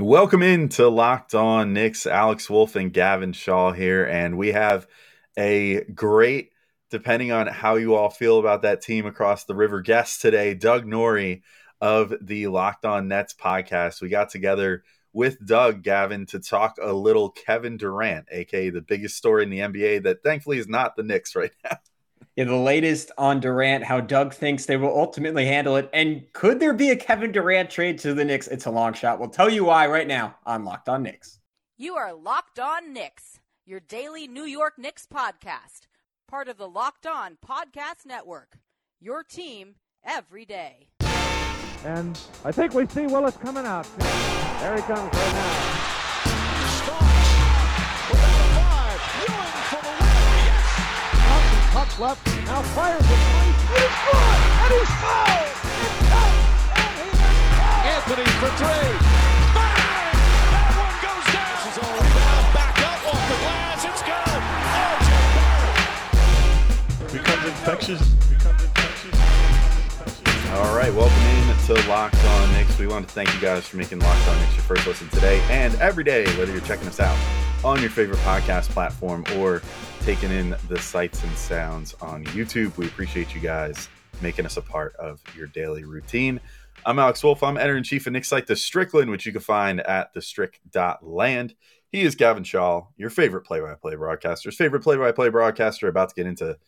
Welcome in to Locked On Knicks. Alex Wolf and Gavin Shaw here, and we have a great, depending on how you all feel about that team across the river, guest today, Doug Norrie of the Locked On Nets podcast. We got together with Doug Gavin to talk a little Kevin Durant, aka the biggest story in the NBA that thankfully is not the Knicks right now. Yeah, the latest on Durant, how Doug thinks they will ultimately handle it. And could there be a Kevin Durant trade to the Knicks? It's a long shot. We'll tell you why right now on Locked On Knicks. You are Locked On Knicks, your daily New York Knicks podcast, part of the Locked On Podcast Network. Your team every day. And I think we see Willis coming out. There he comes right now. Puck left, now fires it. And he's good! And he's fouled! It's out! And he is fouled! Anthony for three. Bang! That one goes down. This is all rebound. Back up off the glass. It's good. Oh, RJ Barrett. Becomes infectious. All right, welcome in to Locked On Knicks. We want to thank you guys for making Locked On Knicks your first listen today and every day, whether you're checking us out on your favorite podcast platform or taking in the sights and sounds on YouTube. We appreciate you guys making us a part of your daily routine. I'm Alex Wolf. I'm editor in chief of Knicks site, The Strickland, which you can find at thestrick.land. He is Gavin Shaw, your favorite play by play broadcaster's favorite play by play broadcaster, about to get into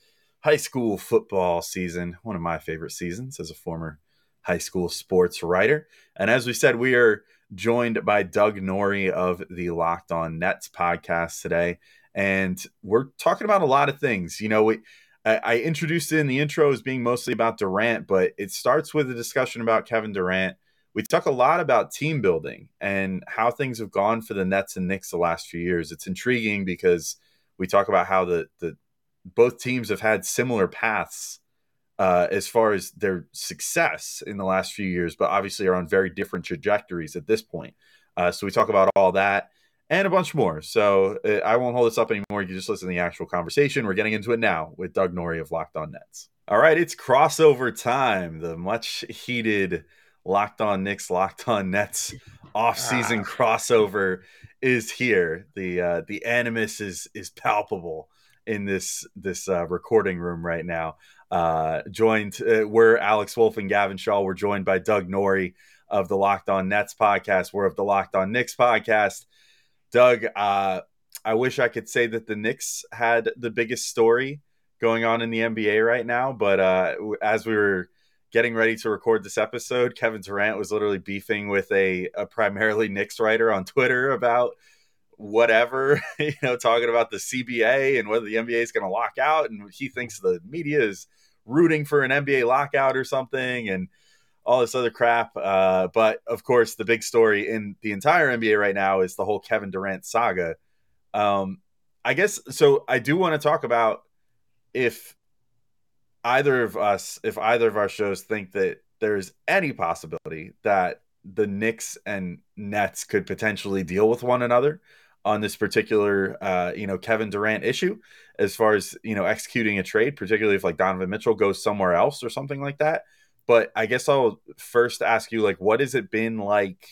high school football season, one of my favorite seasons as a former high school sports writer. And as we said, we are joined by Doug Norrie of the Locked On Nets podcast today. And we're talking about a lot of things. You know, we, I, I introduced it in the intro as being mostly about Durant, but it starts with a discussion about Kevin Durant. We talk a lot about team building and how things have gone for the Nets and Knicks the last few years. It's intriguing because we talk about how the, the both teams have had similar paths uh, as far as their success in the last few years, but obviously are on very different trajectories at this point. Uh, so we talk about all that and a bunch more. So uh, I won't hold this up anymore. You can just listen to the actual conversation. We're getting into it now with Doug Norrie of Locked On Nets. All right, it's crossover time. The much heated Locked On Knicks, Locked On Nets off-season ah. crossover is here. The uh, the animus is is palpable in this this uh, recording room right now. Uh, joined, uh, we're Alex Wolf and Gavin Shaw. We're joined by Doug Norrie of the Locked On Nets podcast. We're of the Locked On Knicks podcast. Doug, uh, I wish I could say that the Knicks had the biggest story going on in the NBA right now, but uh, as we were getting ready to record this episode, Kevin Durant was literally beefing with a, a primarily Knicks writer on Twitter about whatever, you know, talking about the CBA and whether the NBA is going to lock out, and he thinks the media is rooting for an NBA lockout or something, and all this other crap. Uh, but of course, the big story in the entire NBA right now is the whole Kevin Durant saga. Um, I guess so. I do want to talk about if either of us, if either of our shows think that there's any possibility that the Knicks and Nets could potentially deal with one another on this particular, uh, you know, Kevin Durant issue, as far as you know, executing a trade, particularly if like Donovan Mitchell goes somewhere else or something like that. But I guess I'll first ask you, like, what has it been like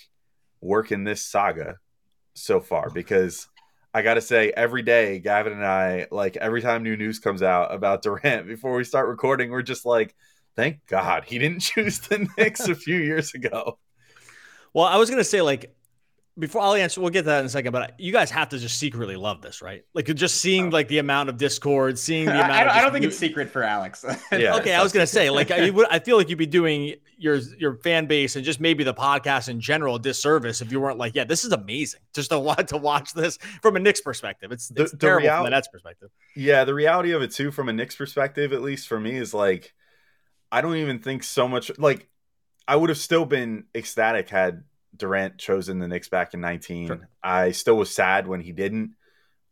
working this saga so far? Because I got to say, every day, Gavin and I, like, every time new news comes out about Durant, before we start recording, we're just like, thank God he didn't choose the Knicks a few years ago. Well, I was gonna say like before I'll answer, we'll get to that in a second. But you guys have to just secretly love this, right? Like just seeing oh. like the amount of discord, seeing the amount. I, don't, I don't think it's secret for Alex. yeah. Okay, I was gonna say like I, I feel like you'd be doing your your fan base and just maybe the podcast in general a disservice if you weren't like, yeah, this is amazing. Just to watch to watch this from a Knicks perspective. It's, it's the, terrible the from the Nets perspective. Yeah, the reality of it too, from a Knicks perspective, at least for me, is like I don't even think so much like I would have still been ecstatic had Durant chosen the Knicks back in 19. Sure. I still was sad when he didn't.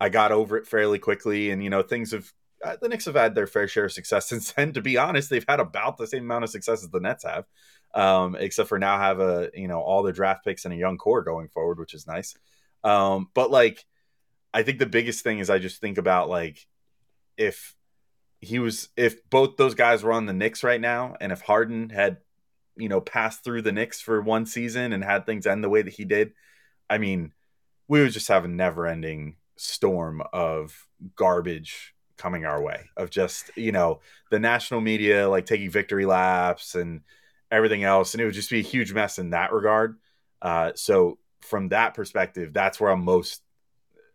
I got over it fairly quickly, and you know things have uh, the Knicks have had their fair share of success since then. To be honest, they've had about the same amount of success as the Nets have, um, except for now have a you know all their draft picks and a young core going forward, which is nice. Um, but like, I think the biggest thing is I just think about like if he was if both those guys were on the Knicks right now, and if Harden had you know, passed through the Knicks for one season and had things end the way that he did, I mean, we would just have a never ending storm of garbage coming our way of just, you know, the national media like taking victory laps and everything else. And it would just be a huge mess in that regard. Uh, so from that perspective, that's where I'm most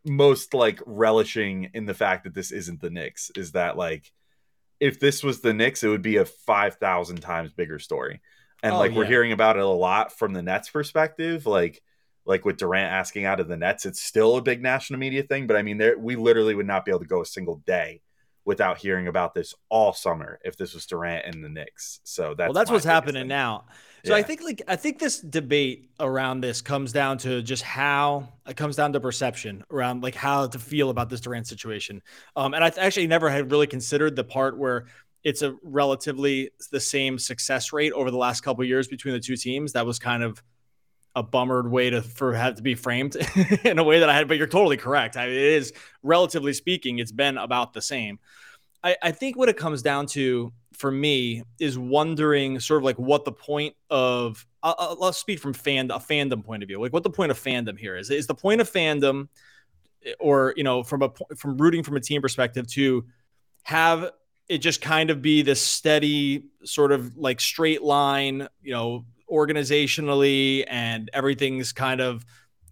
most like relishing in the fact that this isn't the Knicks is that like if this was the Knicks, it would be a five thousand times bigger story. And Oh, like we're yeah. hearing about it a lot from the Nets perspective, like like with Durant asking out of the Nets, it's still a big national media thing. But I mean, there we literally would not be able to go a single day without hearing about this all summer if this was Durant and the Knicks. So that's well, that's what's happening thing. now. So I think like I think this debate around this comes down to just how it comes down to perception around like how to feel about this Durant situation. Um, and I actually never had really considered the part where it's a relatively the same success rate over the last couple years between the two teams. That was kind of a bummered way to for have to be framed in a way that I had. But you're totally correct. I, it is relatively speaking, it's been about the same. I, I think what it comes down to for me is wondering sort of like what the point of I'll, I'll speak from fan a fandom point of view like what the point of fandom here is is the point of fandom or you know from a from rooting from a team perspective to have it just kind of be this steady sort of like straight line you know organizationally and everything's kind of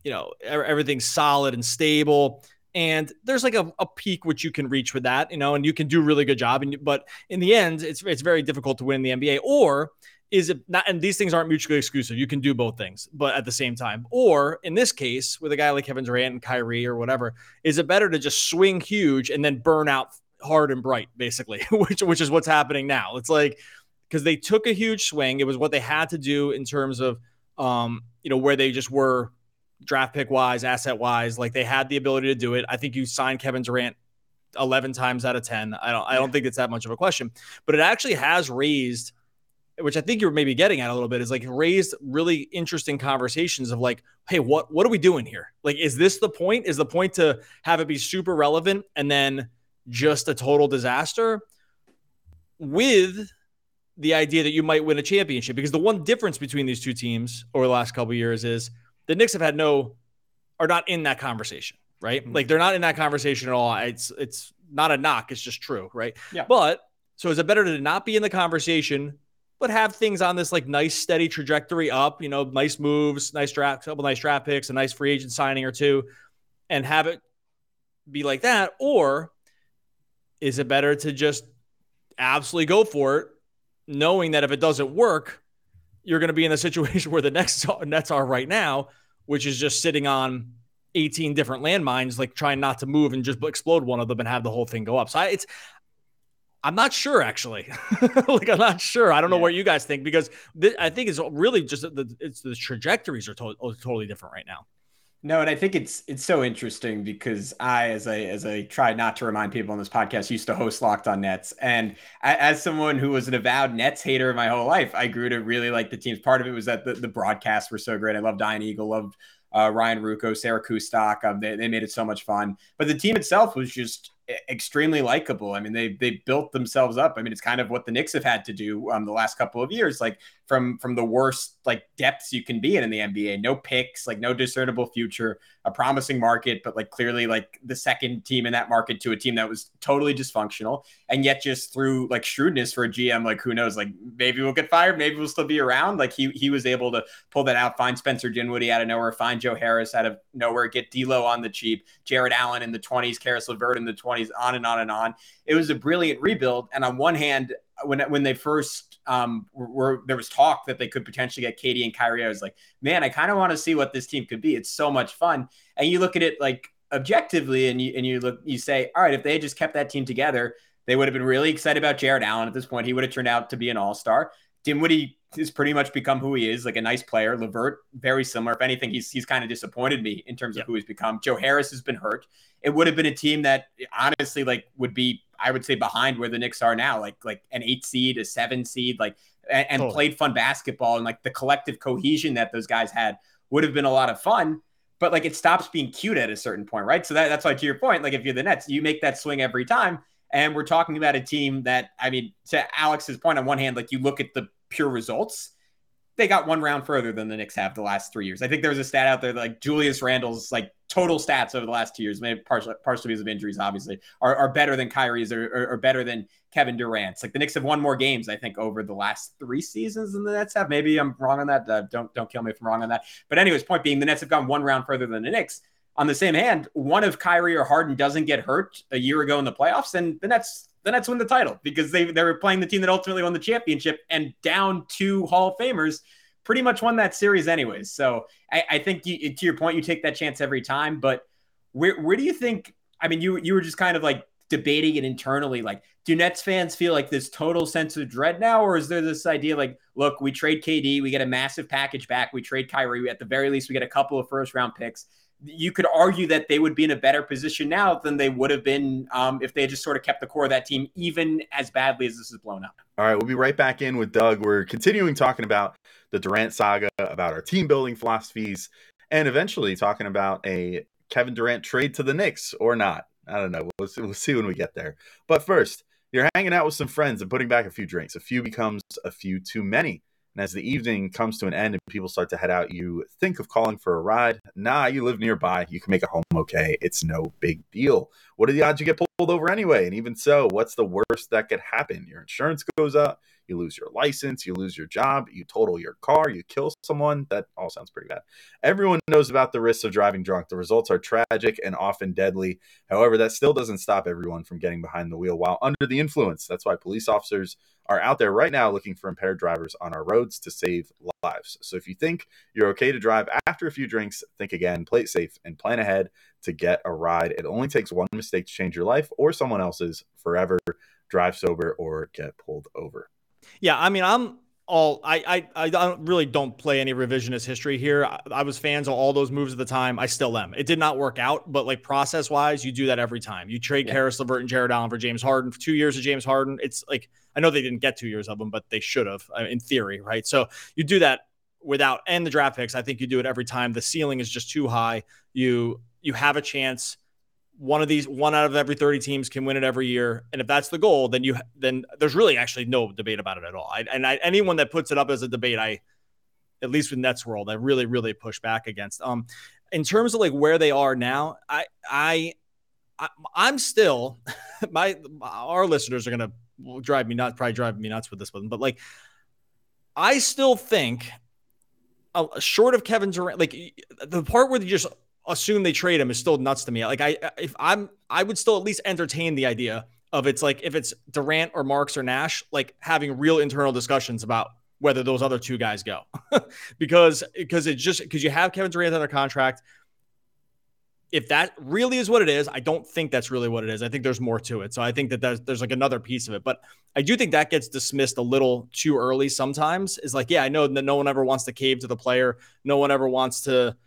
you know everything's solid and stable. And there's like a, a peak which you can reach with that you know and you can do a really good job and but in the end it's it's very difficult to win the NBA or is it not and these things aren't mutually exclusive. You can do both things but at the same time. Or in this case with a guy like Kevin Durant and Kyrie or whatever is it better to just swing huge and then burn out hard and bright basically which which is what's happening now it's like because they took a huge swing it was what they had to do in terms of um you know where they just were draft pick wise, asset wise, like they had the ability to do it. I think you signed Kevin Durant 11 times out of 10. I don't I don't think it's that much of a question, but it actually has raised which I think you're maybe getting at a little bit is like raised really interesting conversations of like, hey, what what are we doing here? Like, is this the point? Is the point to have it be super relevant and then just a total disaster with the idea that you might win a championship? Because the one difference between these two teams over the last couple years is the Knicks have had no are not in that conversation, right? Mm-hmm. Like they're not in that conversation at all. It's it's not a knock, it's just true, right? Yeah. But so is it better to not be in the conversation, but have things on this like nice steady trajectory up, you know, nice moves, nice draft, couple nice draft picks, a nice free agent signing or two, and have it be like that? Or is it better to just absolutely go for it, knowing that if it doesn't work, you're going to be in the situation where the next Nets are right now, which is just sitting on 18 different landmines, like trying not to move and just explode one of them and have the whole thing go up. So I, it's, I'm not sure actually. like I'm not sure. I don't know Yeah. what you guys think because th- I think it's really just the it's the trajectories are to- totally different right now. No, and I think it's it's so interesting because I, as I as I try not to remind people on this podcast, used to host Locked on Nets, and a- as someone who was an avowed Nets hater my whole life, I grew to really like the teams. Part of it was that the, the broadcasts were so great. I loved Ian Eagle, loved uh, Ryan Ruocco, Sarah Kustok. Um, they, they made it so much fun, but the team itself was just extremely likable. I mean, they they built themselves up. I mean, it's kind of what the Knicks have had to do um, the last couple of years, like from from the worst like depths you can be in in the NBA. No picks, like no discernible future, a promising market, but like clearly like the second team in that market to a team that was totally dysfunctional, and yet just through like shrewdness for a GM, like who knows, like maybe we'll get fired, maybe we'll still be around. Like he he was able to pull that out, find Spencer Dinwiddie out of nowhere, find Joe Harris out of nowhere, get D'Lo on the cheap, Jarrett Allen in the 20s, Caris LeVert in the 20s, on and on and on. It was a brilliant rebuild. And on one hand, when when they first um were, there was talk that they could potentially get Katie and Kyrie, I was like, man, I kind of want to see what this team could be. It's so much fun. And you look at it like objectively, and you and you look, you say, all right, if they had just kept that team together, they would have been really excited about Jarrett Allen at this point. He would have turned out to be an all star. Dinwiddie has pretty much become who he is, like a nice player. Levert, very similar. If anything, he's he's kind of disappointed me in terms of Yeah. who he's become. Joe Harris has been hurt. It would have been a team that honestly, like, would be, I would say, behind where the Knicks are now, like like an eight seed, a seven seed, like, and, and played fun basketball and like the collective cohesion that those guys had would have been a lot of fun. But like, it stops being cute at a certain point, right? So that, that's why, to your point, like, if you're the Nets, you make that swing every time. And we're talking about a team that, I mean, to Alex's point, on one hand, like you look at the pure results, they got one round further than the Knicks have the last three years. I think there was a stat out there that, like Julius Randle's like total stats over the last two years, maybe partially, partially because of injuries, obviously, are, are better than Kyrie's or, or, or, better than Kevin Durant's. Like the Knicks have won more games, I think, over the last three seasons than the Nets have. Maybe I'm wrong on that. Uh, don't don't kill me if I'm wrong on that. But anyways, point being, the Nets have gone one round further than the Knicks. On the same hand, one of Kyrie or Harden doesn't get hurt a year ago in the playoffs, and the Nets the Nets win the title because they they were playing the team that ultimately won the championship and down two Hall of Famers pretty much won that series anyways. So I, I think you, to your point, you take that chance every time. But where where do you think? I mean, you you were just kind of like debating it internally. Like, do Nets fans feel like this total sense of dread now, or is there this idea like, look, we trade KD, we get a massive package back, we trade Kyrie, at the very least, we get a couple of first round picks. You could argue that they would be in a better position now than they would have been um, if they just sort of kept the core of that team, even as badly as this is blown up. All right, we'll be right back in with Doug. We're continuing talking about the Durant saga, about our team building philosophies, and eventually talking about a Kevin Durant trade to the Knicks or not. I don't know. We'll we'll see when we get there. But first, you're hanging out with some friends and putting back a few drinks. A few becomes a few too many. And as the evening comes to an end and people start to head out, you think of calling for a ride. Nah, you live nearby. You can make it home okay. It's no big deal. What are the odds you get pulled over anyway? And even so, what's the worst that could happen? Your insurance goes up, you lose your license, you lose your job, you total your car, you kill someone. That all sounds pretty bad. Everyone knows about the risks of driving drunk. The results are tragic and often deadly. However, that still doesn't stop everyone from getting behind the wheel while under the influence. That's why police officers are out there right now looking for impaired drivers on our roads to save lives. So if you think you're okay to drive after a few drinks, think again, play it safe, and plan ahead to get a ride. It only takes one mistake to change your life or someone else's forever. Drive sober or get pulled over. Yeah, I mean, I'm all I I I really don't play any revisionist history here. I, I, was fans of all those moves at the time. I still am. It did not work out, but like process wise, you do that every time. You trade yeah. Caris LeVert and Jarrett Allen for James Harden for two years of James Harden. It's like I know they didn't get two years of them, but they should have uh, in theory, right? So you do that without and the draft picks. I think you do it every time. The ceiling is just too high. You you have a chance. One of these one out of every 30 teams can win it every year. And if that's the goal then you then there's really actually no debate about it at all. I, and I, anyone that puts it up as a debate i at least with nets world i really really push back against. Um in terms of like where they are now i i, I i'm still my our listeners are gonna drive me nuts probably drive me nuts with this one but like i still think uh, short of kevin durant like the part where you just assume they trade him is still nuts to me. Like I, if I'm, I would still at least entertain the idea of it's like if it's Durant or Marks or Nash, like having real internal discussions about whether those other two guys go, because because it just because you have Kevin Durant under contract. If that really is what it is, I don't think that's really what it is. I think there's more to it. So I think that there's, there's like another piece of it. But I do think that gets dismissed a little too early sometimes. Is like, yeah, I know that no one ever wants to cave to the player. No one ever wants to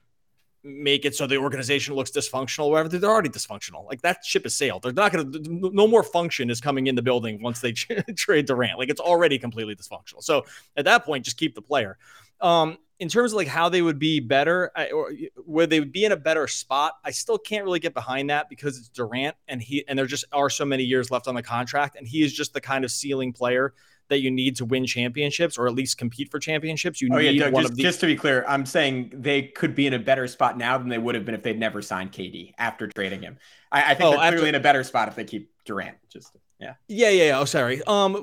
make it so the organization looks dysfunctional, whatever. They're already dysfunctional. Like that ship has sailed. They're not going to, no more function is coming in the building once they trade Durant. Like it's already completely dysfunctional. So at that point, just keep the player. Um, in terms of like how they would be better or where they would be in a better spot, I still can't really get behind that because it's Durant and he, and there just are so many years left on the contract. And he is just the kind of ceiling player that you need to win championships or at least compete for championships. You oh, need yeah, Doug, one just, of the- just to be clear, I'm saying they could be in a better spot now than they would have been if they'd never signed KD after trading him. I, I think oh, they're clearly after- in a better spot if they keep Durant. Just yeah. Yeah, yeah, yeah. Oh, sorry. Um.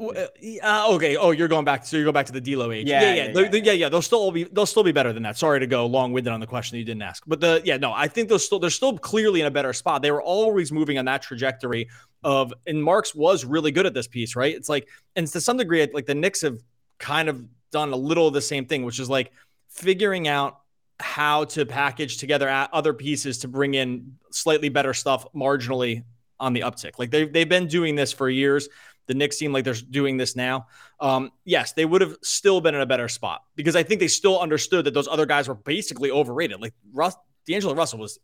Uh, okay. Oh, you're going back. So you go back to the D'Lo age. Yeah, yeah, yeah. Yeah, yeah, yeah, yeah. They'll still be. They'll still be better than that. Sorry to go long winded on the question that you didn't ask, but the yeah, no. I think they're still they're still clearly in a better spot. They were always moving on that trajectory of, and Marks was really good at this piece, right? It's like, and to some degree, like the Knicks have kind of done a little of the same thing, which is like figuring out how to package together other pieces to bring in slightly better stuff marginally on the uptick. Like they've, they've been doing this for years. The Knicks seem like they're doing this now. Um, yes, they would have still been in a better spot because I think they still understood that those other guys were basically overrated. Like Russ, D'Angelo Russell was,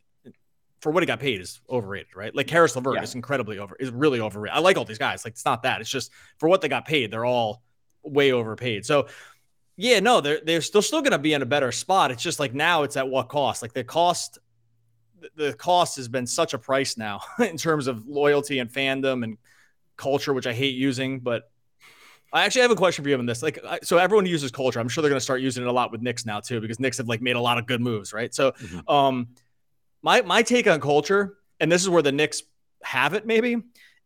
for what he got paid, is overrated, right? Like Caris LeVert yeah. is incredibly over, is really overrated. I like all these guys. Like it's not that. It's just for what they got paid, they're all way overpaid. So yeah, no, they're they're still still going to be in a better spot. It's just like now it's at what cost? Like the cost the cost has been such a price now in terms of loyalty and fandom and culture, which I hate using, but I actually have a question for you on this. Like, so everyone uses culture. I'm sure they're going to start using it a lot with Knicks now too, because Knicks have like made a lot of good moves, right? So, mm-hmm. um, my my take on culture, and this is where the Knicks have it, maybe,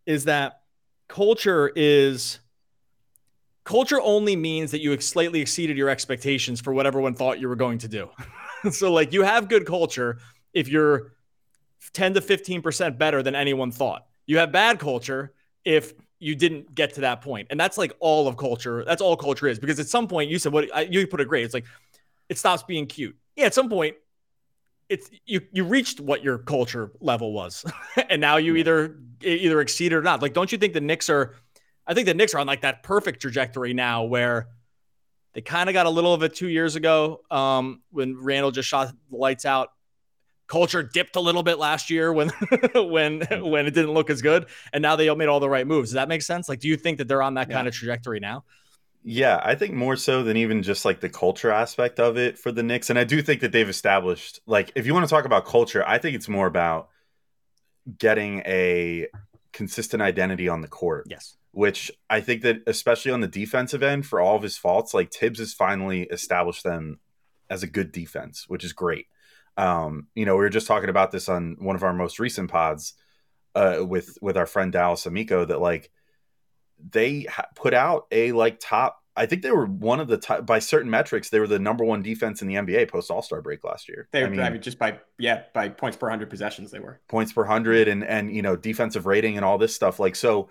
is that culture is culture only means that you slightly exceeded your expectations for what everyone thought you were going to do. so, like, you have good culture if you're 10 to 15 percent better than anyone thought. You have bad culture if you didn't get to that point. And that's like all of culture. That's all culture is because at some point you said what you put it great. It's like it stops being cute. Yeah, at some point it's you you reached what your culture level was. and now you either either exceed or not. Like don't you think the Knicks are I think the Knicks are on like that perfect trajectory now where they kind of got a little of it 2 years ago um, when Randle just shot the lights out culture dipped a little bit last year when when when it didn't look as good and now they made all the right moves does that make sense like do you think that they're on that yeah. kind of trajectory now yeah i think more so than even just like the culture aspect of it for the Knicks and i do think that they've established like if you want to talk about culture i think it's more about getting a consistent identity on the court yes. which i think that especially on the defensive end for all of his faults like Thibs has finally established them as a good defense which is great. Um, you know, we were just talking about this on one of our most recent pods uh, with with our friend Dallas Amico that like they put out a like top. I think they were one of the top by certain metrics. They were the number one defense in the NBA post All Star break last year. They, I mean, I mean, just by yeah, by points per hundred possessions, they were points per hundred and and you know defensive rating and all this stuff. Like so,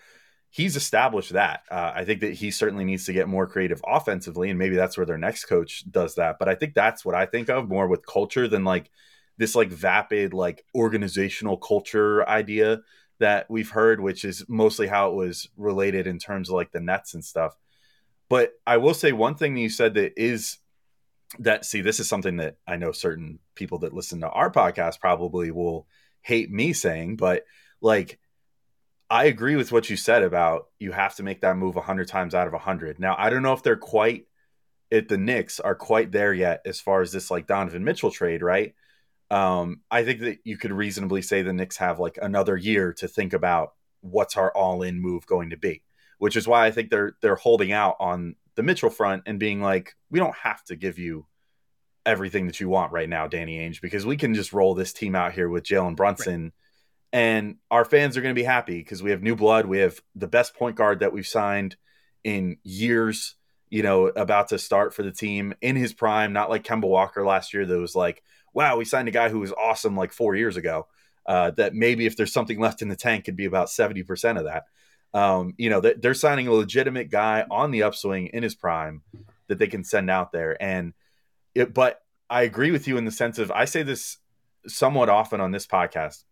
he's established that. Uh, I think that he certainly needs to get more creative offensively, and maybe that's where their next coach does that. But I think that's what I think of more with culture than like this like vapid like organizational culture idea that we've heard, which is mostly how it was related in terms of like the nets and stuff. But I will say one thing that you said that is that see, this is something that I know certain people that listen to our podcast probably will hate me saying, but like I agree with what you said about you have to make that move 100 times out of 100. Now, I don't know if they're quite at the Knicks are quite there yet as far as this like Donovan Mitchell trade, right? Um, I think that you could reasonably say the Knicks have like another year to think about what's our all-in move going to be, which is why I think they're they're holding out on the Mitchell front and being like, we don't have to give you everything that you want right now, Danny Ainge, because we can just roll this team out here with Jalen Brunson. Right and our fans are going to be happy because we have new blood. We have the best point guard that we've signed in years, you know, about to start for the team in his prime, not like Kemba Walker last year that was like, wow, we signed a guy who was awesome like four years ago. Uh, that maybe if there's something left in the tank, could be about 70% of that. Um, you know, they're signing a legitimate guy on the upswing in his prime that they can send out there. And it, but I agree with you in the sense of I say this somewhat often on this podcast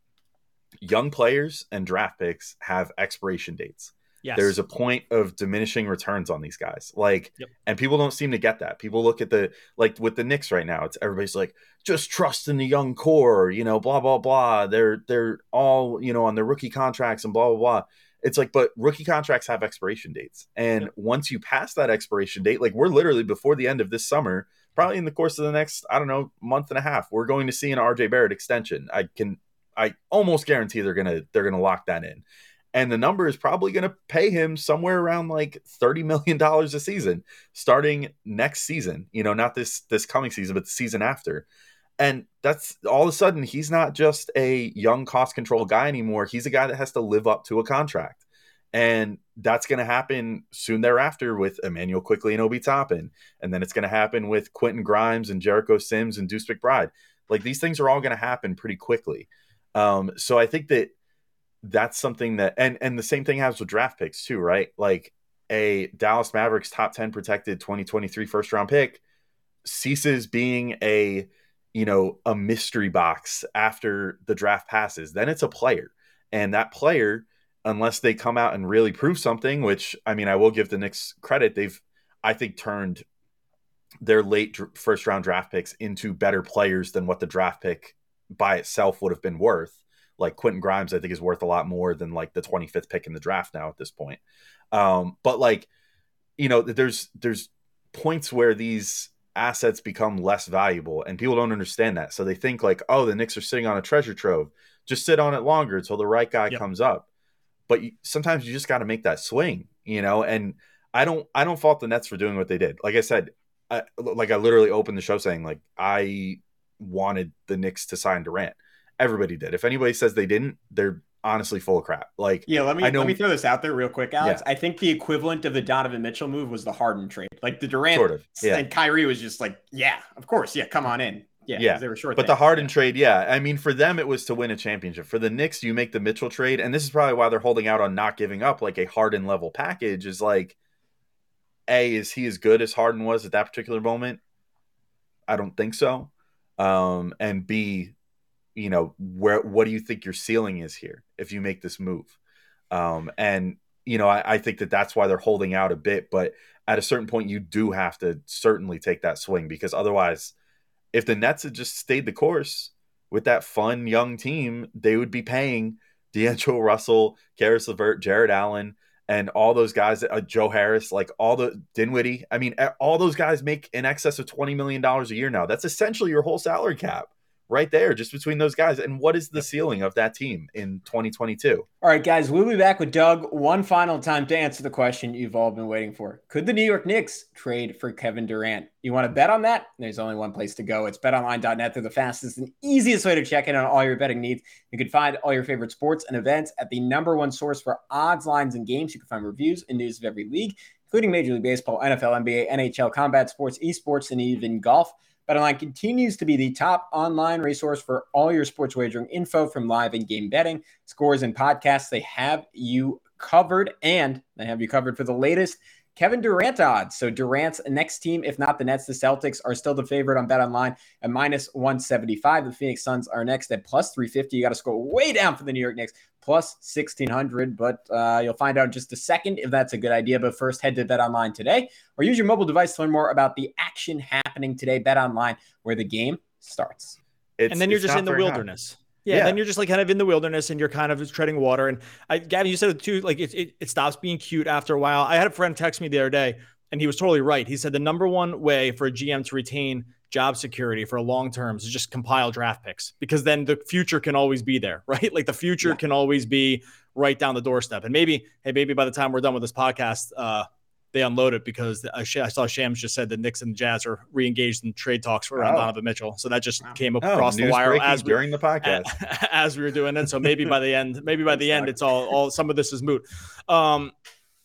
young players and draft picks have expiration dates. Yes. There's a point of diminishing returns on these guys. Like, yep. and people don't seem to get that. People look at the, like with the Knicks right now, it's everybody's like, just trust in the young core, you know, blah, blah, blah. They're, they're all, you know, on their rookie contracts and blah, blah, blah. It's like, but rookie contracts have expiration dates. And yep. once you pass that expiration date, like we're literally before the end of this summer, probably in the course of the next, I don't know, month and a half, we're going to see an RJ Barrett extension. I can I almost guarantee they're gonna they're gonna lock that in. And the number is probably going to pay him somewhere around like $30 million a season starting next season, you know, not this this coming season, but the season after. And that's all of a sudden he's not just a young cost control guy anymore. He's a guy that has to live up to a contract. And that's going to happen soon thereafter with Immanuel Quickley and Obi Toppin. And then it's going to happen with Quentin Grimes and Jericho Sims and Deuce McBride. Like these things are all going to happen pretty quickly. Um, so I think that that's something that, and and the same thing happens with draft picks too, right? Like a Dallas Mavericks top ten protected 2023 first round pick ceases being a you know a mystery box after the draft passes. Then it's a player, and that player, unless they come out and really prove something, which I mean, I will give the Knicks credit, they've I think turned their late first round draft picks into better players than what the draft pick by itself would have been worth. Like Quentin Grimes, I think is worth a lot more than like the 25th pick in the draft now at this point. Um, but like, you know, there's there's points where these assets become less valuable and people don't understand that. So they think like, oh, the Knicks are sitting on a treasure trove. Just sit on it longer until the right guy yep. comes up. But you, sometimes you just got to make that swing, you know, and I don't I don't fault the Nets for doing what they did. Like I said, I, like I literally opened the show saying like I wanted the Knicks to sign Durant. Everybody did. If anybody says they didn't, they're honestly full of crap. Like yeah, let me let me throw this out there real quick, Alex. Yeah. I think the equivalent of the Donovan Mitchell move was the Harden trade. Like the Durant Sort of, yeah. and Kyrie was just like, yeah, of course, yeah, come on in. Yeah, Yeah, they were short. But the. Harden trade, yeah. I mean, for them, it was to win a championship. For the Knicks, you make the Mitchell trade, and this is probably why they're holding out on not giving up like a Harden level package. Is like, a is he as good as Harden was at that particular moment? I don't think so. Um, and B, you know, where what do you think your ceiling is here if you make this move? Um, and you know, I, I think that that's why they're holding out a bit. But at a certain point, you do have to certainly take that swing because otherwise if the Nets had just stayed the course with that fun young team, they would be paying D'Angelo Russell, Caris LeVert, Jarrett Allen, and all those guys, uh, Joe Harris, like all the Dinwiddie. I mean, all those guys make in excess of $20 million a year now. That's essentially your whole salary cap right there, just between those guys. And what is the ceiling of that team in 2022? All right, guys, we'll be back with Doug one final time to answer the question you've all been waiting for. Could the New York Knicks trade for Kevin Durant? You want to bet on that? There's only one place to go. It's betonline.net. They're the fastest and easiest way to check in on all your betting needs. You can find all your favorite sports and events at the number one source for odds, lines, and games. You can find reviews and news of every league, including Major League Baseball, NFL, NBA, NHL, combat sports, esports, and even golf. BetOnline continues to be the top online resource for all your sports wagering info from live and game betting, scores, and podcasts. They have you covered, and they have you covered for the latest Kevin Durant odds. So Durant's next team, if not the Nets, the Celtics are still the favorite on BetOnline at minus 175. The Phoenix Suns are next at plus 350. You got to scroll way down for the New York Knicks plus 1600, but uh, you'll find out in just a second if that's a good idea. But first, head to Bet Online today or use your mobile device to learn more about the action happening today. Bet Online, where the game starts. It's, and then you're just in the very high. wilderness. Yeah, Yeah. then you're just like kind of in the wilderness and you're kind of treading water. And I, Gavin, you said it too, like it, it, it stops being cute after a while. I had a friend text me the other day and he was totally right. He said the number one way for a GM to retain job security for a long terms is just compile draft picks because then the future can always be there, right? Like the future Yeah. can always be right down the doorstep. And maybe, hey, maybe by the time we're done with this podcast, uh, they unload it because I, saw Shams just said that Knicks and Jazz are re-engaged in trade talks for around Oh. Donovan Mitchell. So that just Wow. came Oh, across the wire as we, during the podcast. as we were doing it. So maybe by the end, maybe by the end, it's all all some of this is moot. Um,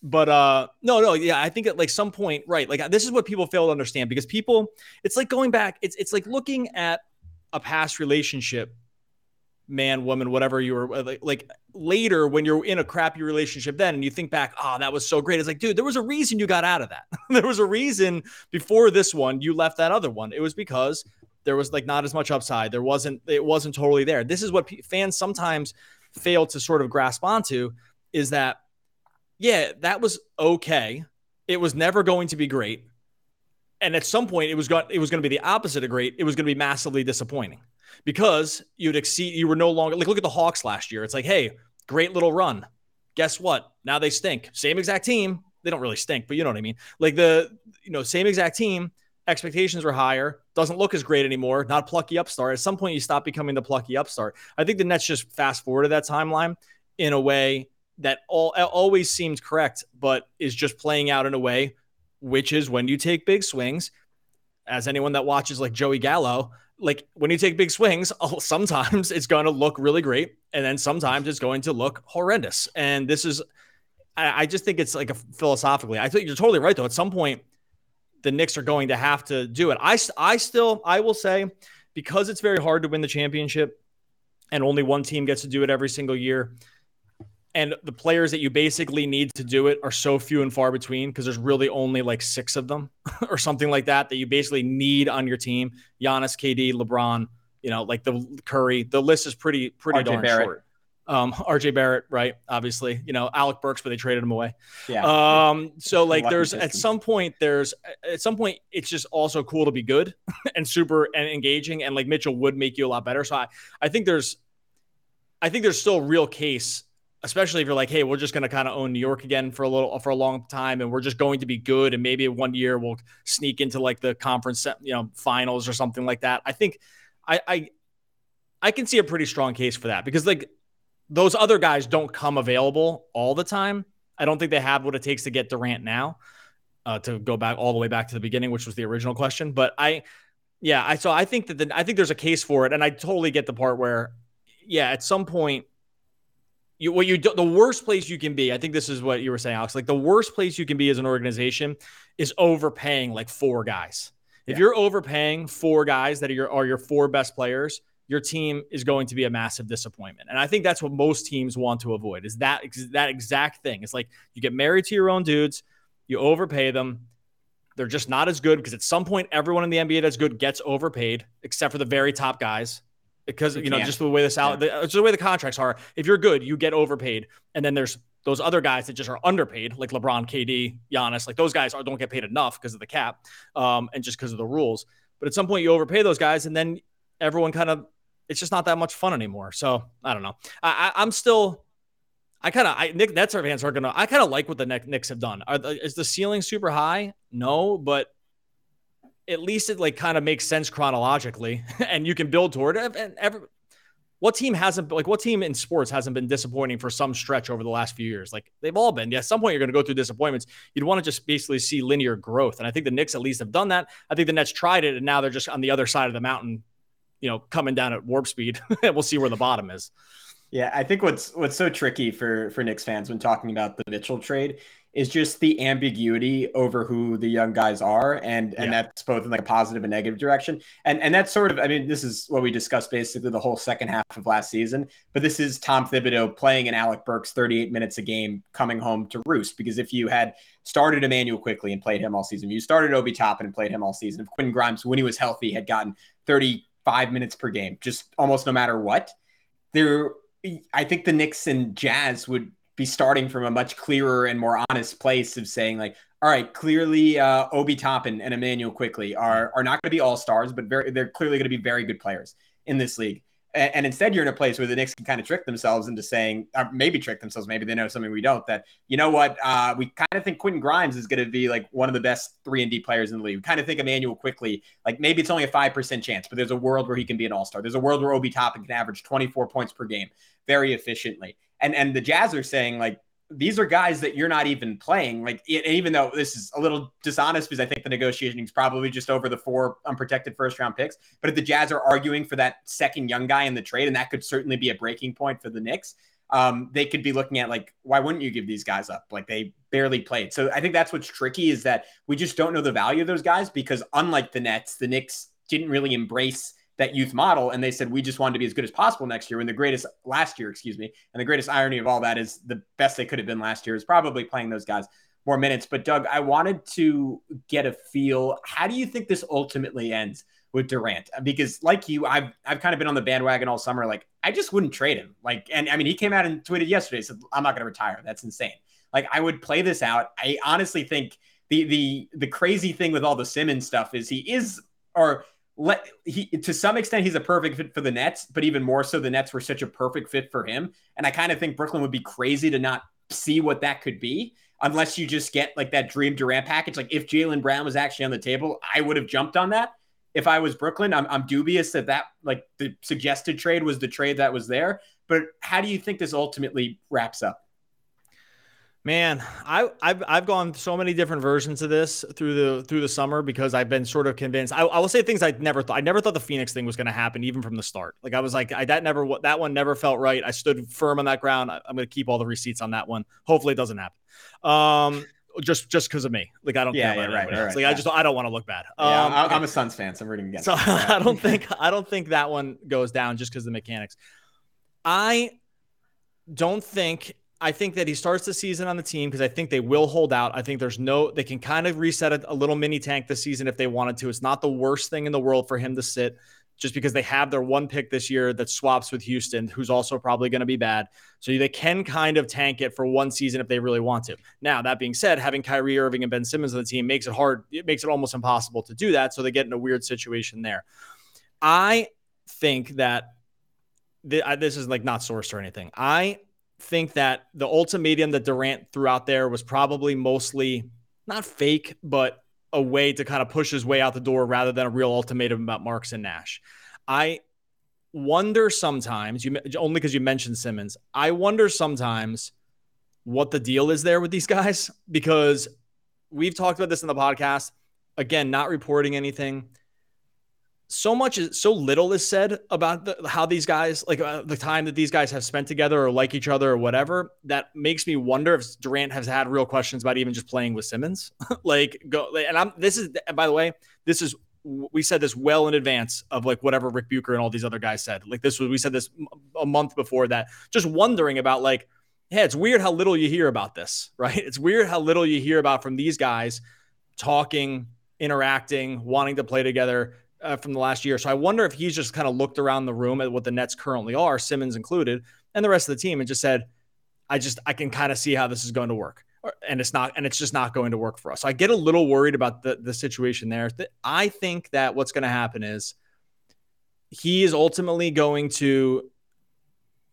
but uh, no, no, yeah, I think at like some point, right? Like this is what people fail to understand because people, it's like going back, it's it's like looking at a past relationship, man, woman, whatever you were like, like later when you're in a crappy relationship then and you think back, oh, that was so great. It's like, dude, there was a reason you got out of that. there was a reason before this one you left that other one. It was because there was like not as much upside. There wasn't it wasn't totally there. This is what p- fans sometimes fail to sort of grasp onto is that yeah, that was okay. It was never going to be great. And at some point it was going it was going to be the opposite of great. It was going to be massively disappointing because you'd exceed you were no longer like look at the Hawks last year. It's like, "Hey, great little run. Guess what? Now they stink. Same exact team. They don't really stink, but you know what I mean. Like the you know, same exact team, expectations were higher, doesn't look as great anymore, not plucky upstart. At some point, you stop becoming the plucky upstart. I think the Nets just fast forwarded that timeline in a way that all always seemed correct, but is just playing out in a way which is when you take big swings. As anyone that watches like Joey Gallo, like when you take big swings, oh, sometimes it's going to look really great, and then sometimes it's going to look horrendous. And this is, I, I just think it's like a philosophically. I think you're totally right though. At some point, the Knicks are going to have to do it. I, I still, I will say, because it's very hard to win the championship, and only one team gets to do it every single year. And the players that you basically need to do it are so few and far between because there's really only like six of them or something like that that you basically need on your team. Giannis, KD, LeBron, you know, like the Curry. The list is pretty pretty RJ darn Barrett. short. Um, RJ Barrett, right? Obviously, you know Alec Burks, but they traded him away. Yeah. Um, so like there's at some point there's at some point it's just also cool to be good and super and engaging and like Mitchell would make you a lot better. So I I think there's I think there's still a real case, especially if you're like, hey, we're just gonna kind of own New York again for a little for a long time and we're just going to be good and maybe one year we'll sneak into like the conference you know finals or something like that. I think I I I can see a pretty strong case for that because like those other guys don't come available all the time. I don't think they have what it takes to get Durant now. uh, to go back all the way back to the beginning, which was the original question. But I, yeah, I so I think that the, I think there's a case for it, and I totally get the part where, yeah, at some point, you what you do, the worst place you can be. I think this is what you were saying, Alex. Like the worst place you can be as an organization is overpaying like four guys. If yeah. you're overpaying four guys that are your are your four best players, your team is going to be a massive disappointment. And I think that's what most teams want to avoid is that that exact thing. It's like you get married to your own dudes, you overpay them. They're just not as good because at some point everyone in the NBA that's good gets overpaid, except for the very top guys. Because you, you know, just the way this out, yeah. the, just the way the contracts are. If you're good, you get overpaid, and then there's those other guys that just are underpaid, like LeBron, KD, Giannis. Like those guys are, don't get paid enough because of the cap, um, and just because of the rules. But at some point, you overpay those guys, and then everyone kind of it's just not that much fun anymore. So I don't know. I, I am still. I kind of I Nick Nets fans are gonna. I kind of like what the Knicks have done. Are the, is the ceiling super high? No, but at least it like kind of makes sense chronologically, and you can build toward it. And every, what team hasn't like what team in sports hasn't been disappointing for some stretch over the last few years? Like they've all been. Yeah, at some point you're going to go through disappointments. You'd want to just basically see linear growth, and I think the Knicks at least have done that. I think the Nets tried it, and now they're just on the other side of the mountain, you know, coming down at warp speed. we'll see where the bottom is. Yeah, I think what's what's so tricky for for Knicks fans when talking about the Mitchell trade is just the ambiguity over who the young guys are, and and yeah. that's both in like a positive and negative direction. And and that's sort of, I mean, this is what we discussed basically the whole second half of last season. But this is Tom Thibodeau playing in Alec Burks 38 minutes a game, coming home to roost. Because if you had started Immanuel Quickley and played him all season, you started Obi Toppin and played him all season. If Quinn Grimes, when he was healthy, had gotten 35 minutes per game, just almost no matter what, there I think the Knicks and Jazz would be starting from a much clearer and more honest place of saying like, all right, clearly uh, Obi Toppin and Immanuel Quickley are are not going to be all stars, but very they're clearly going to be very good players in this league. And, and, instead, you're in a place where the Knicks can kind of trick themselves into saying, or maybe trick themselves, maybe they know something we don't. That you know what, uh, we kind of think Quentin Grimes is going to be like one of the best three and D players in the league. We kind of think Immanuel Quickley, like maybe it's only a five percent chance, but there's a world where he can be an all star. There's a world where Obi Toppin can average 24 points per game very efficiently. And and the Jazz are saying like these are guys that you're not even playing. Like even though this is a little dishonest because I think the negotiation is probably just over the four unprotected first round picks. But if the Jazz are arguing for that second young guy in the trade, and that could certainly be a breaking point for the Knicks. Um, they could be looking at like, why wouldn't you give these guys up? Like they barely played. So I think that's what's tricky is that we just don't know the value of those guys because unlike the Nets, the Knicks didn't really embrace that youth model and they said we just wanted to be as good as possible next year when the greatest last year excuse me and the greatest irony of all that is the best they could have been last year is probably playing those guys more minutes. But doug i wanted to get a feel how do you think this ultimately ends with durant? Because like you i've i've kind of been on the bandwagon all summer like i just wouldn't trade him. Like and i mean he came out and tweeted yesterday said i'm not going to retire. That's insane. Like i would play this out. I honestly think the the the crazy thing with all the simmons stuff is he is or let he to some extent he's a perfect fit for the Nets, but even more so the Nets were such a perfect fit for him. And I kind of think Brooklyn would be crazy to not see what that could be unless you just get like that dream Durant package. Like if Jaylen Brown was actually on the table, I would have jumped on that. If I was Brooklyn, I'm, I'm dubious that that like the suggested trade was the trade that was there. But how do you think this ultimately wraps up? Man, I, have I've gone so many different versions of this through the through the summer because I've been sort of convinced. I, I will say things I never thought. I never thought the Phoenix thing was going to happen, even from the start. Like I was like, I, that never that one never felt right. I stood firm on that ground. I, am going to keep all the receipts on that one. Hopefully, it doesn't happen. Um, just just because of me. Like I don't yeah, care yeah, right, right, Like yeah. I just I don't want to look bad. Yeah, um, I'm, I'm, a Suns fan, so I'm rooting against. So I don't think I don't think that one goes down just because of the mechanics. I don't think I think that he starts the season on the team because I think they will hold out. I think there's no, they can kind of reset a, a, little mini tank this season if they wanted to. It's not the worst thing in the world for him to sit just because they have their one pick this year that swaps with Houston, who's also probably going to be bad. So they can kind of tank it for one season if they really want to. Now, that being said, having Kyrie Irving and Ben Simmons on the team makes it hard. It makes it almost impossible to do that. So they get in a weird situation there. I think that this is like not sourced or anything. I think that the ultimatum that Durant threw out there was probably mostly not fake, but a way to kind of push his way out the door rather than a real ultimatum about Marks and Nash. I wonder sometimes, you only because you mentioned Simmons, I wonder sometimes what the deal is there with these guys because we've talked about this in the podcast. Again, not reporting anything. So much is so little is said about the, how these guys, like uh, the time that these guys have spent together or like each other or whatever, that makes me wonder if Durant has had real questions about even just playing with Simmons. like, go, and I'm, this is, by the way, this is we said this well in advance of like whatever Rick Bucher and all these other guys said. Like this was we said this a month before that. Just wondering about like, yeah, it's weird how little you hear about this, right? It's weird how little you hear about from these guys talking, interacting, wanting to play together uh, from the last year. So I wonder if he's just kind of looked around the room at what the Nets currently are, Simmons included, and the rest of the team, and just said, I just I can kind of see how this is going to work and it's not and it's just not going to work for us. So I get a little worried about the the situation there. I think that what's going to happen is he is ultimately going to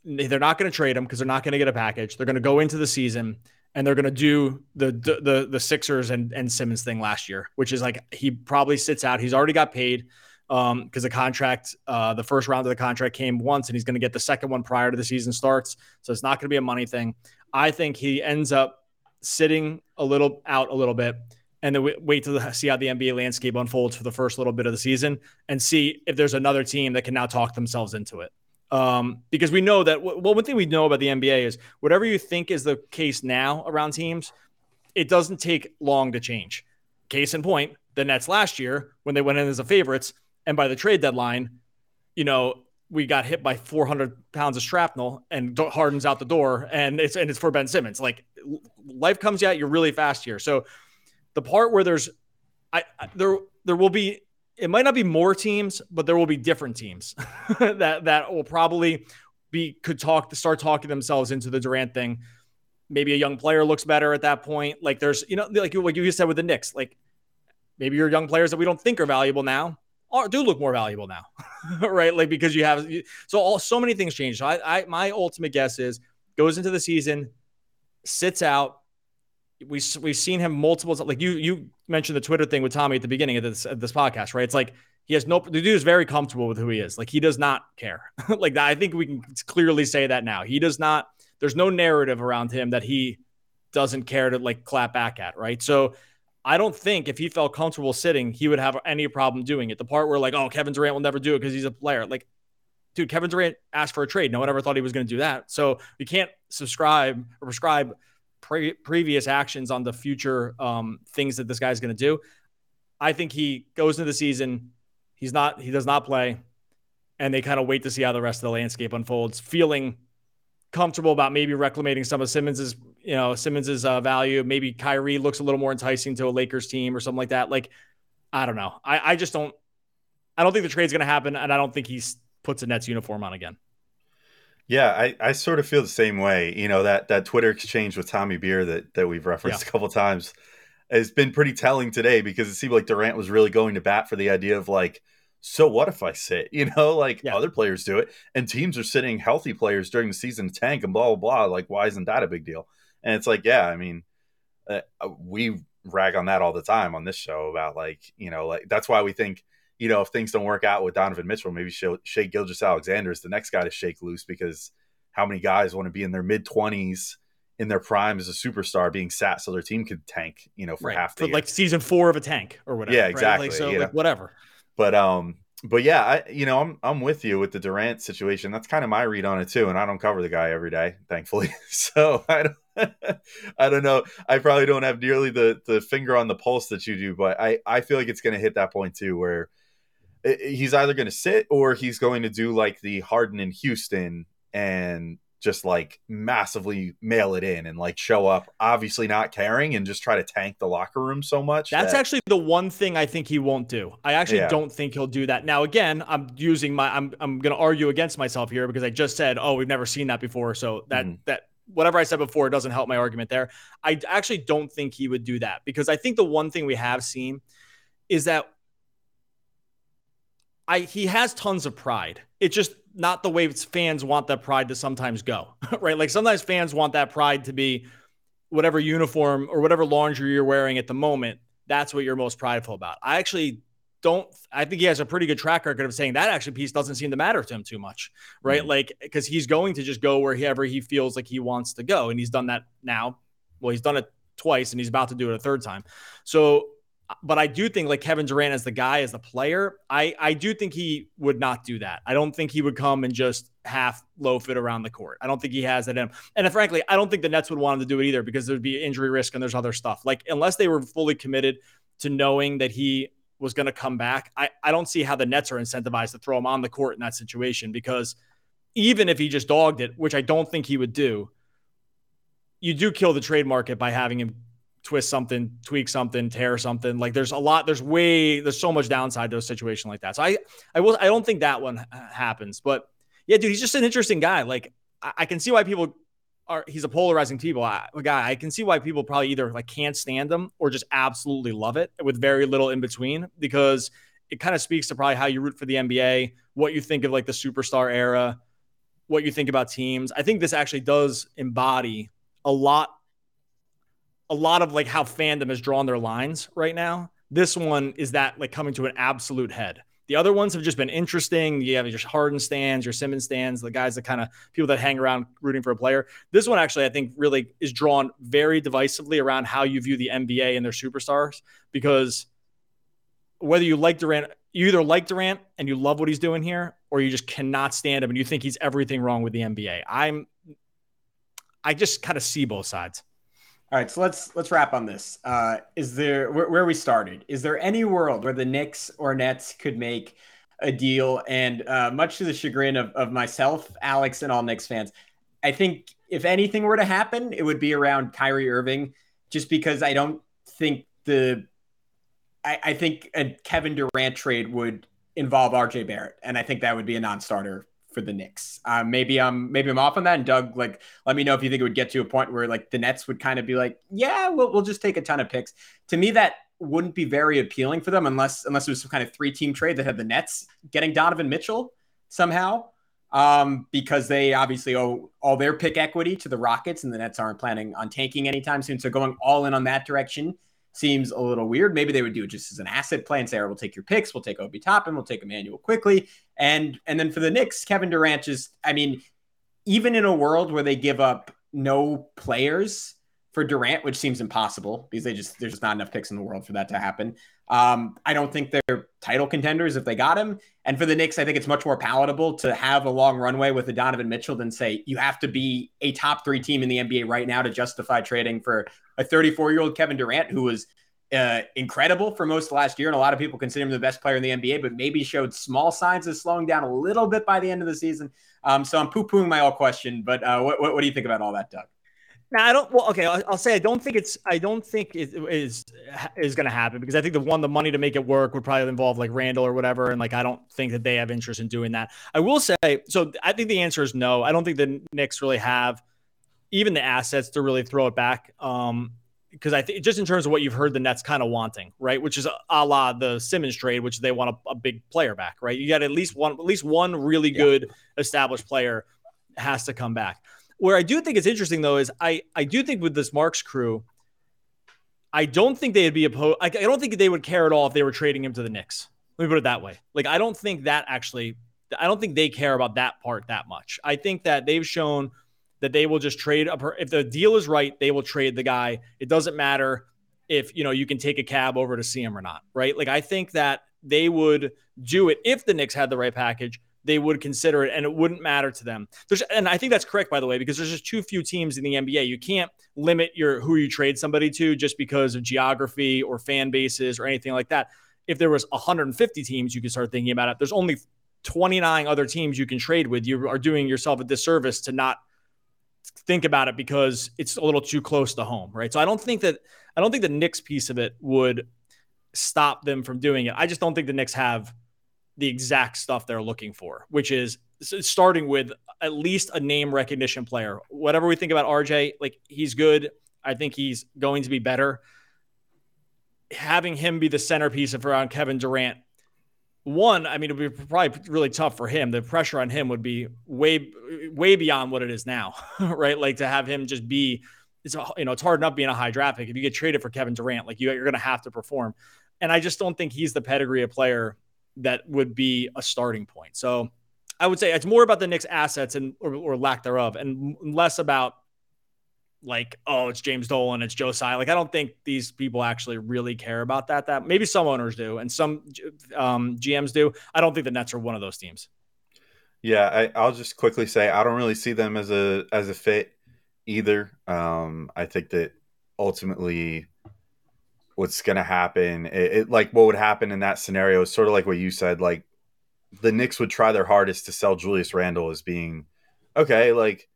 they're not going to trade him because they're not going to get a package. They're going to go into the season and they're going to do the the the Sixers and and Simmons thing last year, which is like he probably sits out. He's already got paid um because the contract uh the first round of the contract came once and he's going to get the second one prior to the season starts. So it's not going to be a money thing. I think he ends up sitting a little out a little bit and then wait to see how the NBA landscape unfolds for the first little bit of the season and see if there's another team that can now talk themselves into it. Um, because we know that, well, one thing we know about the NBA is whatever you think is the case now around teams, it doesn't take long to change. Case in point, the Nets last year when they went in as the favorites, and by the trade deadline, you know, we got hit by 400 pounds of shrapnel and Harden's out the door, and it's and it's for Ben Simmons. Like life comes at you really fast here. So the part where there's, I, I there there will be it might not be more teams, but there will be different teams that that will probably be could talk start talking themselves into the Durant thing. Maybe a young player looks better at that point. Like there's you know like like you just said with the Knicks, like maybe your young players that we don't think are valuable now are, do look more valuable now, right? Like because you have so all so many things change. So I, I my ultimate guess is goes into the season, sits out. We we've seen him multiple like you you mentioned the Twitter thing with Tommy at the beginning of this of this podcast, right? It's like he has no the dude is very comfortable with who he is. Like he does not care. like I think we can clearly say that now. He does not. There's no narrative around him that he doesn't care to like clap back at, right? So I don't think if he felt comfortable sitting, he would have any problem doing it. The part where like, oh, Kevin Durant will never do it because he's a player. Like, dude, Kevin Durant asked for a trade. No one ever thought he was going to do that. So we can't subscribe or prescribe pre- previous actions on the future um, things that this guy's going to do. I think he goes into the season. He's not. He does not play, and they kind of wait to see how the rest of the landscape unfolds, feeling comfortable about maybe reclamating some of Simmons's, you know, Simmons's uh, value. Maybe Kyrie looks a little more enticing to a Lakers team or something like that. Like, I don't know. I, I just don't. I don't think the trade's going to happen, and I don't think he puts a Nets uniform on again. Yeah, I, I sort of feel the same way. You know that that Twitter exchange with Tommy Beer that that we've referenced yeah. a couple times has been pretty telling today because it seemed like Durant was really going to bat for the idea of like so what if I sit? You know, like yeah. other players do it, and teams are sitting healthy players during the season to tank and blah blah blah. Like, why isn't that a big deal? And it's like, yeah, I mean, uh, uh we rag on that all the time on this show about like, you know, like that's why we think, you know, if things don't work out with Donovan Mitchell, maybe Shai Gilgeous-Alexander is the next guy to shake loose because how many guys want to be in their mid twenties? in their prime as a superstar being sat so their team could tank, you know, for right. half the for like season four of a tank or whatever. Yeah, exactly. Right? Like, so like whatever. But um, but yeah, I you know I'm I'm with you with the Durant situation. That's kind of my read on it too, and I don't cover the guy every day, thankfully. So I don't I don't know. I probably don't have nearly the the finger on the pulse that you do, but I I feel like it's going to hit that point too where he's either going to sit or he's going to do like the Harden in Houston and just like massively mail it in and like show up obviously not caring and just try to tank the locker room so much that's that... actually the one thing i think he won't do i actually yeah. don't think he'll do that now again i'm using my i'm, I'm going to argue against myself here because i just said oh we've never seen that before so that mm-hmm. that whatever i said before doesn't help my argument there i actually don't think he would do that because i think the one thing we have seen is that I he has tons of pride. It's just not the way fans want that pride to sometimes go, right? Like sometimes fans want that pride to be whatever uniform or whatever laundry you're wearing at the moment. That's what you're most prideful about. I actually don't. I think he has a pretty good track record of saying that actually piece doesn't seem to matter to him too much, right? Mm-hmm. Like because he's going to just go wherever he feels like he wants to go, and he's done that now. Well, he's done it twice, and he's about to do it a third time. So, but I do think like Kevin Durant as the guy, as the player, I I do think he would not do that. I don't think he would come and just half loaf it around the court. I don't think he has that in him. And uh, frankly, I don't think the Nets would want him to do it either because there'd be injury risk and there's other stuff. Like unless they were fully committed to knowing that he was going to come back, I, I don't see how the Nets are incentivized to throw him on the court in that situation because even if he just dogged it, which I don't think he would do, you do kill the trade market by having him twist something, tweak something, tear something. Like there's a lot, there's way, there's so much downside to a situation like that. So I, I will, I don't think that one happens, but yeah, dude, he's just an interesting guy. Like I, I can see why people are. He's a polarizing people I, a guy. I can see why people probably either like can't stand him or just absolutely love it with very little in between because it kind of speaks to probably how you root for the NBA, what you think of like the superstar era, what you think about teams. I think this actually does embody a lot a lot of like how fandom has drawn their lines right now. This one is that like coming to an absolute head. The other ones have just been interesting. You have your Harden stands, your Simmons stands, the guys that kind of people that hang around rooting for a player. This one actually, I think, really is drawn very divisively around how you view the NBA and their superstars because whether you like Durant, you either like Durant and you love what he's doing here, or you just cannot stand him and you think he's everything wrong with the NBA. I'm, I just kind of see both sides. All right, so let's let's wrap on this. Uh, is there where, where, we started? Is there any world where the Knicks or Nets could make a deal? And uh, much to the chagrin of, of myself, Alex, and all Knicks fans, I think if anything were to happen, it would be around Kyrie Irving, just because I don't think the I, I think a Kevin Durant trade would involve RJ Barrett, and I think that would be a non-starter for the Knicks. Um, maybe I'm maybe I'm off on that. And Doug, like, let me know if you think it would get to a point where like the Nets would kind of be like, yeah, we'll we'll just take a ton of picks. To me, that wouldn't be very appealing for them unless unless it was some kind of three team trade that had the Nets getting Donovan Mitchell somehow. Um, because they obviously owe all their pick equity to the Rockets, and the Nets aren't planning on tanking anytime soon. So going all in on that direction seems a little weird. Maybe they would do it just as an asset play and say, "All right, we'll take your picks, we'll take Obi Toppin, we'll take Immanuel Quickley. and and then for the Knicks, Kevin Durant just, I mean, even in a world where they give up no players for Durant, which seems impossible because they just there's just not enough picks in the world for that to happen. Um, I don't think they're title contenders if they got him. And for the Knicks, I think it's much more palatable to have a long runway with a Donovan Mitchell than say you have to be a top three team in the NBA right now to justify trading for a 34 year old Kevin Durant who was uh, incredible for most last year, and a lot of people consider him the best player in the NBA, but maybe showed small signs of slowing down a little bit by the end of the season. Um, so I'm poo pooing my all question, but uh, what, what, what do you think about all that, Doug? Now I don't. Well, okay, I'll, I'll, say I don't think it's. I don't think it is is going to happen because I think the one the money to make it work would probably involve like Randle or whatever, and like I don't think that they have interest in doing that. I will say so. I think the answer is no. I don't think the Knicks really have even the assets to really throw it back. Um, because I think just in terms of what you've heard the Nets kind of wanting, right? Which is a, la the Simmons trade, which they want a, a, big player back, right? You got at least one, at least one really good yeah. established player has to come back. Where I do think it's interesting though is I I do think with this Marks crew, I don't think they'd be opposed. I, I don't think they would care at all if they were trading him to the Knicks. Let me put it that way. Like I don't think that actually. I don't think they care about that part that much. I think that they've shown that they will just trade up if the deal is right, they will trade the guy. It doesn't matter if you know you can take a cab over to see him or not, right? Like I think that they would do it if the Knicks had the right package. They would consider it, and it wouldn't matter to them. There's, and I think that's correct, by the way, because there's just too few teams in the NBA. You can't limit your who you trade somebody to just because of geography or fan bases or anything like that. If there was 150 teams, you could start thinking about it. There's only 29 other teams you can trade with. You are doing yourself a disservice to not think about it because it's a little too close to home, right? So I don't think that I don't think the Knicks piece of it would stop them from doing it. I just don't think the Knicks have the exact stuff they're looking for, which is starting with at least a name recognition player. Whatever we think about RJ, like he's good. I think he's going to be better. Having him be the centerpiece of around Kevin Durant one, I mean, it would be probably really tough for him. The pressure on him would be way, way beyond what it is now, right? Like to have him just be, it's you know, it's hard enough being a high draft pick. If you get traded for Kevin Durant, like you, you're going to have to perform. And I just don't think he's the pedigree of player that would be a starting point. So I would say it's more about the Knicks' assets and or, or lack thereof, and less about like, oh, it's James Dolan, it's Joe Tsai. Like, I don't think these people actually really care about that. That maybe some owners do, and some um, GMs do. I don't think the Nets are one of those teams. Yeah, I, I'll just quickly say I don't really see them as a as a fit either. Um, I think that ultimately what's going to happen, it, it, like what would happen in that scenario is sort of like what you said. Like the Knicks would try their hardest to sell Julius Randle as being okay, like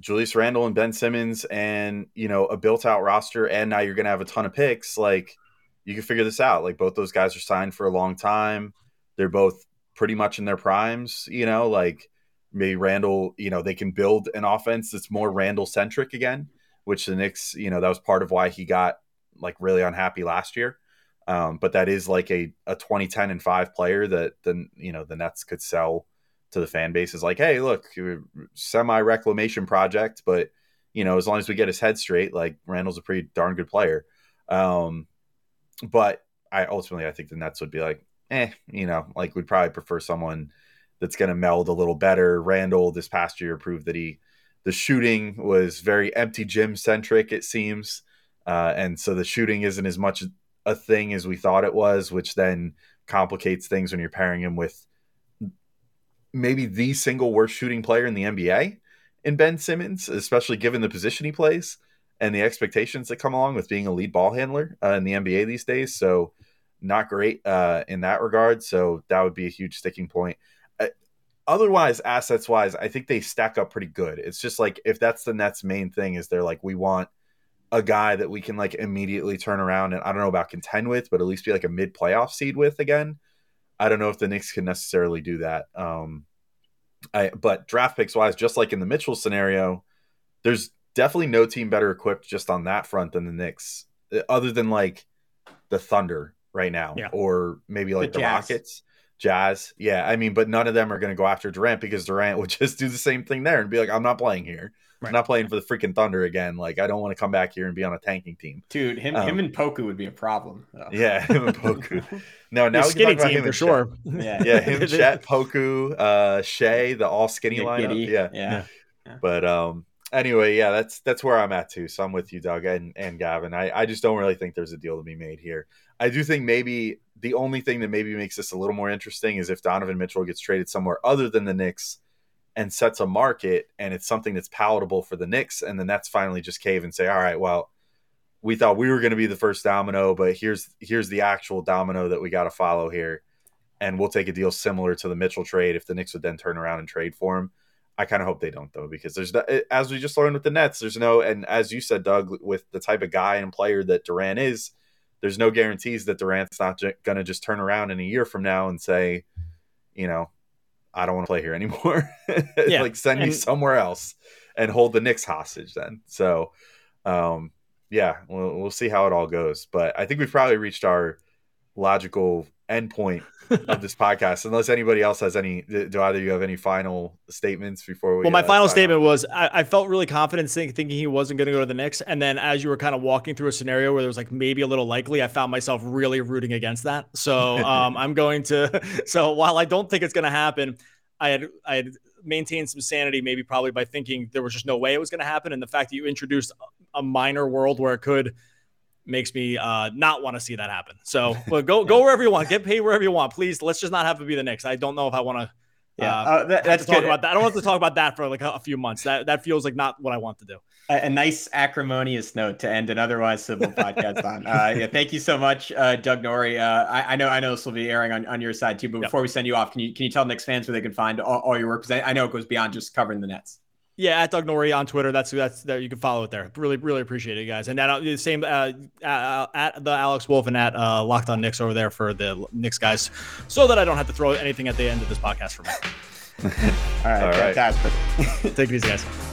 Julius Randle and Ben Simmons, and you know a built out roster, and now you're going to have a ton of picks. Like you can figure this out. Like both those guys are signed for a long time. They're both pretty much in their primes, you know, like maybe Randle, you know, they can build an offense that's more Randle centric again, which the Knicks, you know, that was part of why he got like really unhappy last year. Um, but that is like a, a 2010 and five player that then, you know, the Nets could sell to the fan base is like, Hey, look, semi reclamation project, but you know, as long as we get his head straight, like Randle's a pretty darn good player. Um, but I ultimately, I think the Nets would be like, eh, you know, like we'd probably prefer someone that's going to meld a little better. Randle this past year proved that he, the shooting was very empty gym centric, it seems. Uh, and so the shooting isn't as much a thing as we thought it was, which then complicates things when you're pairing him with maybe the single worst shooting player in the NBA in Ben Simmons, especially given the position he plays and the expectations that come along with being a lead ball handler uh, in the NBA these days. So not great uh, in that regard. So that would be a huge sticking point. Uh, otherwise, assets wise, I think they stack up pretty good. It's just like if that's the Nets' main thing is they're like we want a guy that we can like immediately turn around and I don't know about contend with, but at least be like a mid playoff seed with again. I don't know if the Knicks can necessarily do that. Um, I but draft picks wise, just like in the Mitchell scenario, there's definitely no team better equipped just on that front than the Knicks, uh, other than like the Thunder right now, Yeah. or maybe like The the. Rockets, Jazz. Yeah, I mean, but none of them are going to go after Durant because Durant would just do the same thing there and be like, "I'm not playing here. Right. I'm not playing for the freaking Thunder again. Like, I don't want to come back here and be on a tanking team." Dude, him Um, him and Poku would be a problem. though. Yeah, him and Poku. No, now we can skinny talk about him for sure. Yeah. yeah, him, Chet, Poku, uh, Shai, the all skinny Get lineup. Giddey. Yeah. yeah. But um anyway, yeah, that's that's where I'm at too. So I'm with you, Doug and, and Gavin. I, I just don't really think there's a deal to be made here. I do think maybe the only thing that maybe makes this a little more interesting is if Donovan Mitchell gets traded somewhere other than the Knicks and sets a market and it's something that's palatable for the Knicks and the Nets finally just cave and say, All right, well, we thought we were going to be the first domino, but here's here's the actual domino that we got to follow here, and we'll take a deal similar to the Mitchell trade if the Knicks would then turn around and trade for him. I kind of hope they don't though, because there's no- as we just learned with the Nets, there's no, and as you said, Doug, with the type of guy and player that Durant is, there's no guarantees that Durant's not ju- going to just turn around in a year from now and say, you know, I don't want to play here anymore. Yeah, like send me somewhere else and hold the Knicks hostage then. So, um, yeah, we'll, we'll see how it all goes. But I think we've probably reached our logical endpoint of this podcast. Unless anybody else has any, do either of you have any final statements before we? Well, my uh, final statement was I, I felt really confident think, thinking he wasn't going to go to the Knicks. And then as you were kind of walking through a scenario where there was like maybe a little likely, I found myself really rooting against that. So um, I'm going to. So while I don't think it's going to happen, I had I had maintained some sanity, maybe probably by thinking there was just no way it was going to happen, and the fact that you introduced a minor world where it could makes me uh, not want to see that happen. So but go go wherever you want, get paid wherever you want, please. Let's just not have to be the Knicks. I don't know if I want to. Yeah, Uh, uh, that, that's to talk good. about that. I don't want to talk about that for like a, a few months. That that feels like not what I want to do. a, a nice acrimonious note to end an otherwise civil podcast on. Uh, yeah, thank you so much, uh, Doug Nori. Uh, I, I know I know this will be airing on, on your side too. But Yep. before we send you off, can you can you tell Knicks fans where they can find all, all your work? Because I, I know it goes beyond just covering the Nets. Yeah, at Doug Nori on Twitter. That's that's that you can follow it there. Really, really appreciate it, guys. And that uh, the same uh, uh, at the Alex Wolf and at uh, Locked On Knicks over there for the Knicks guys, so that I don't have to throw anything at the end of this podcast for me. All right, All right. fantastic. Take it easy, guys.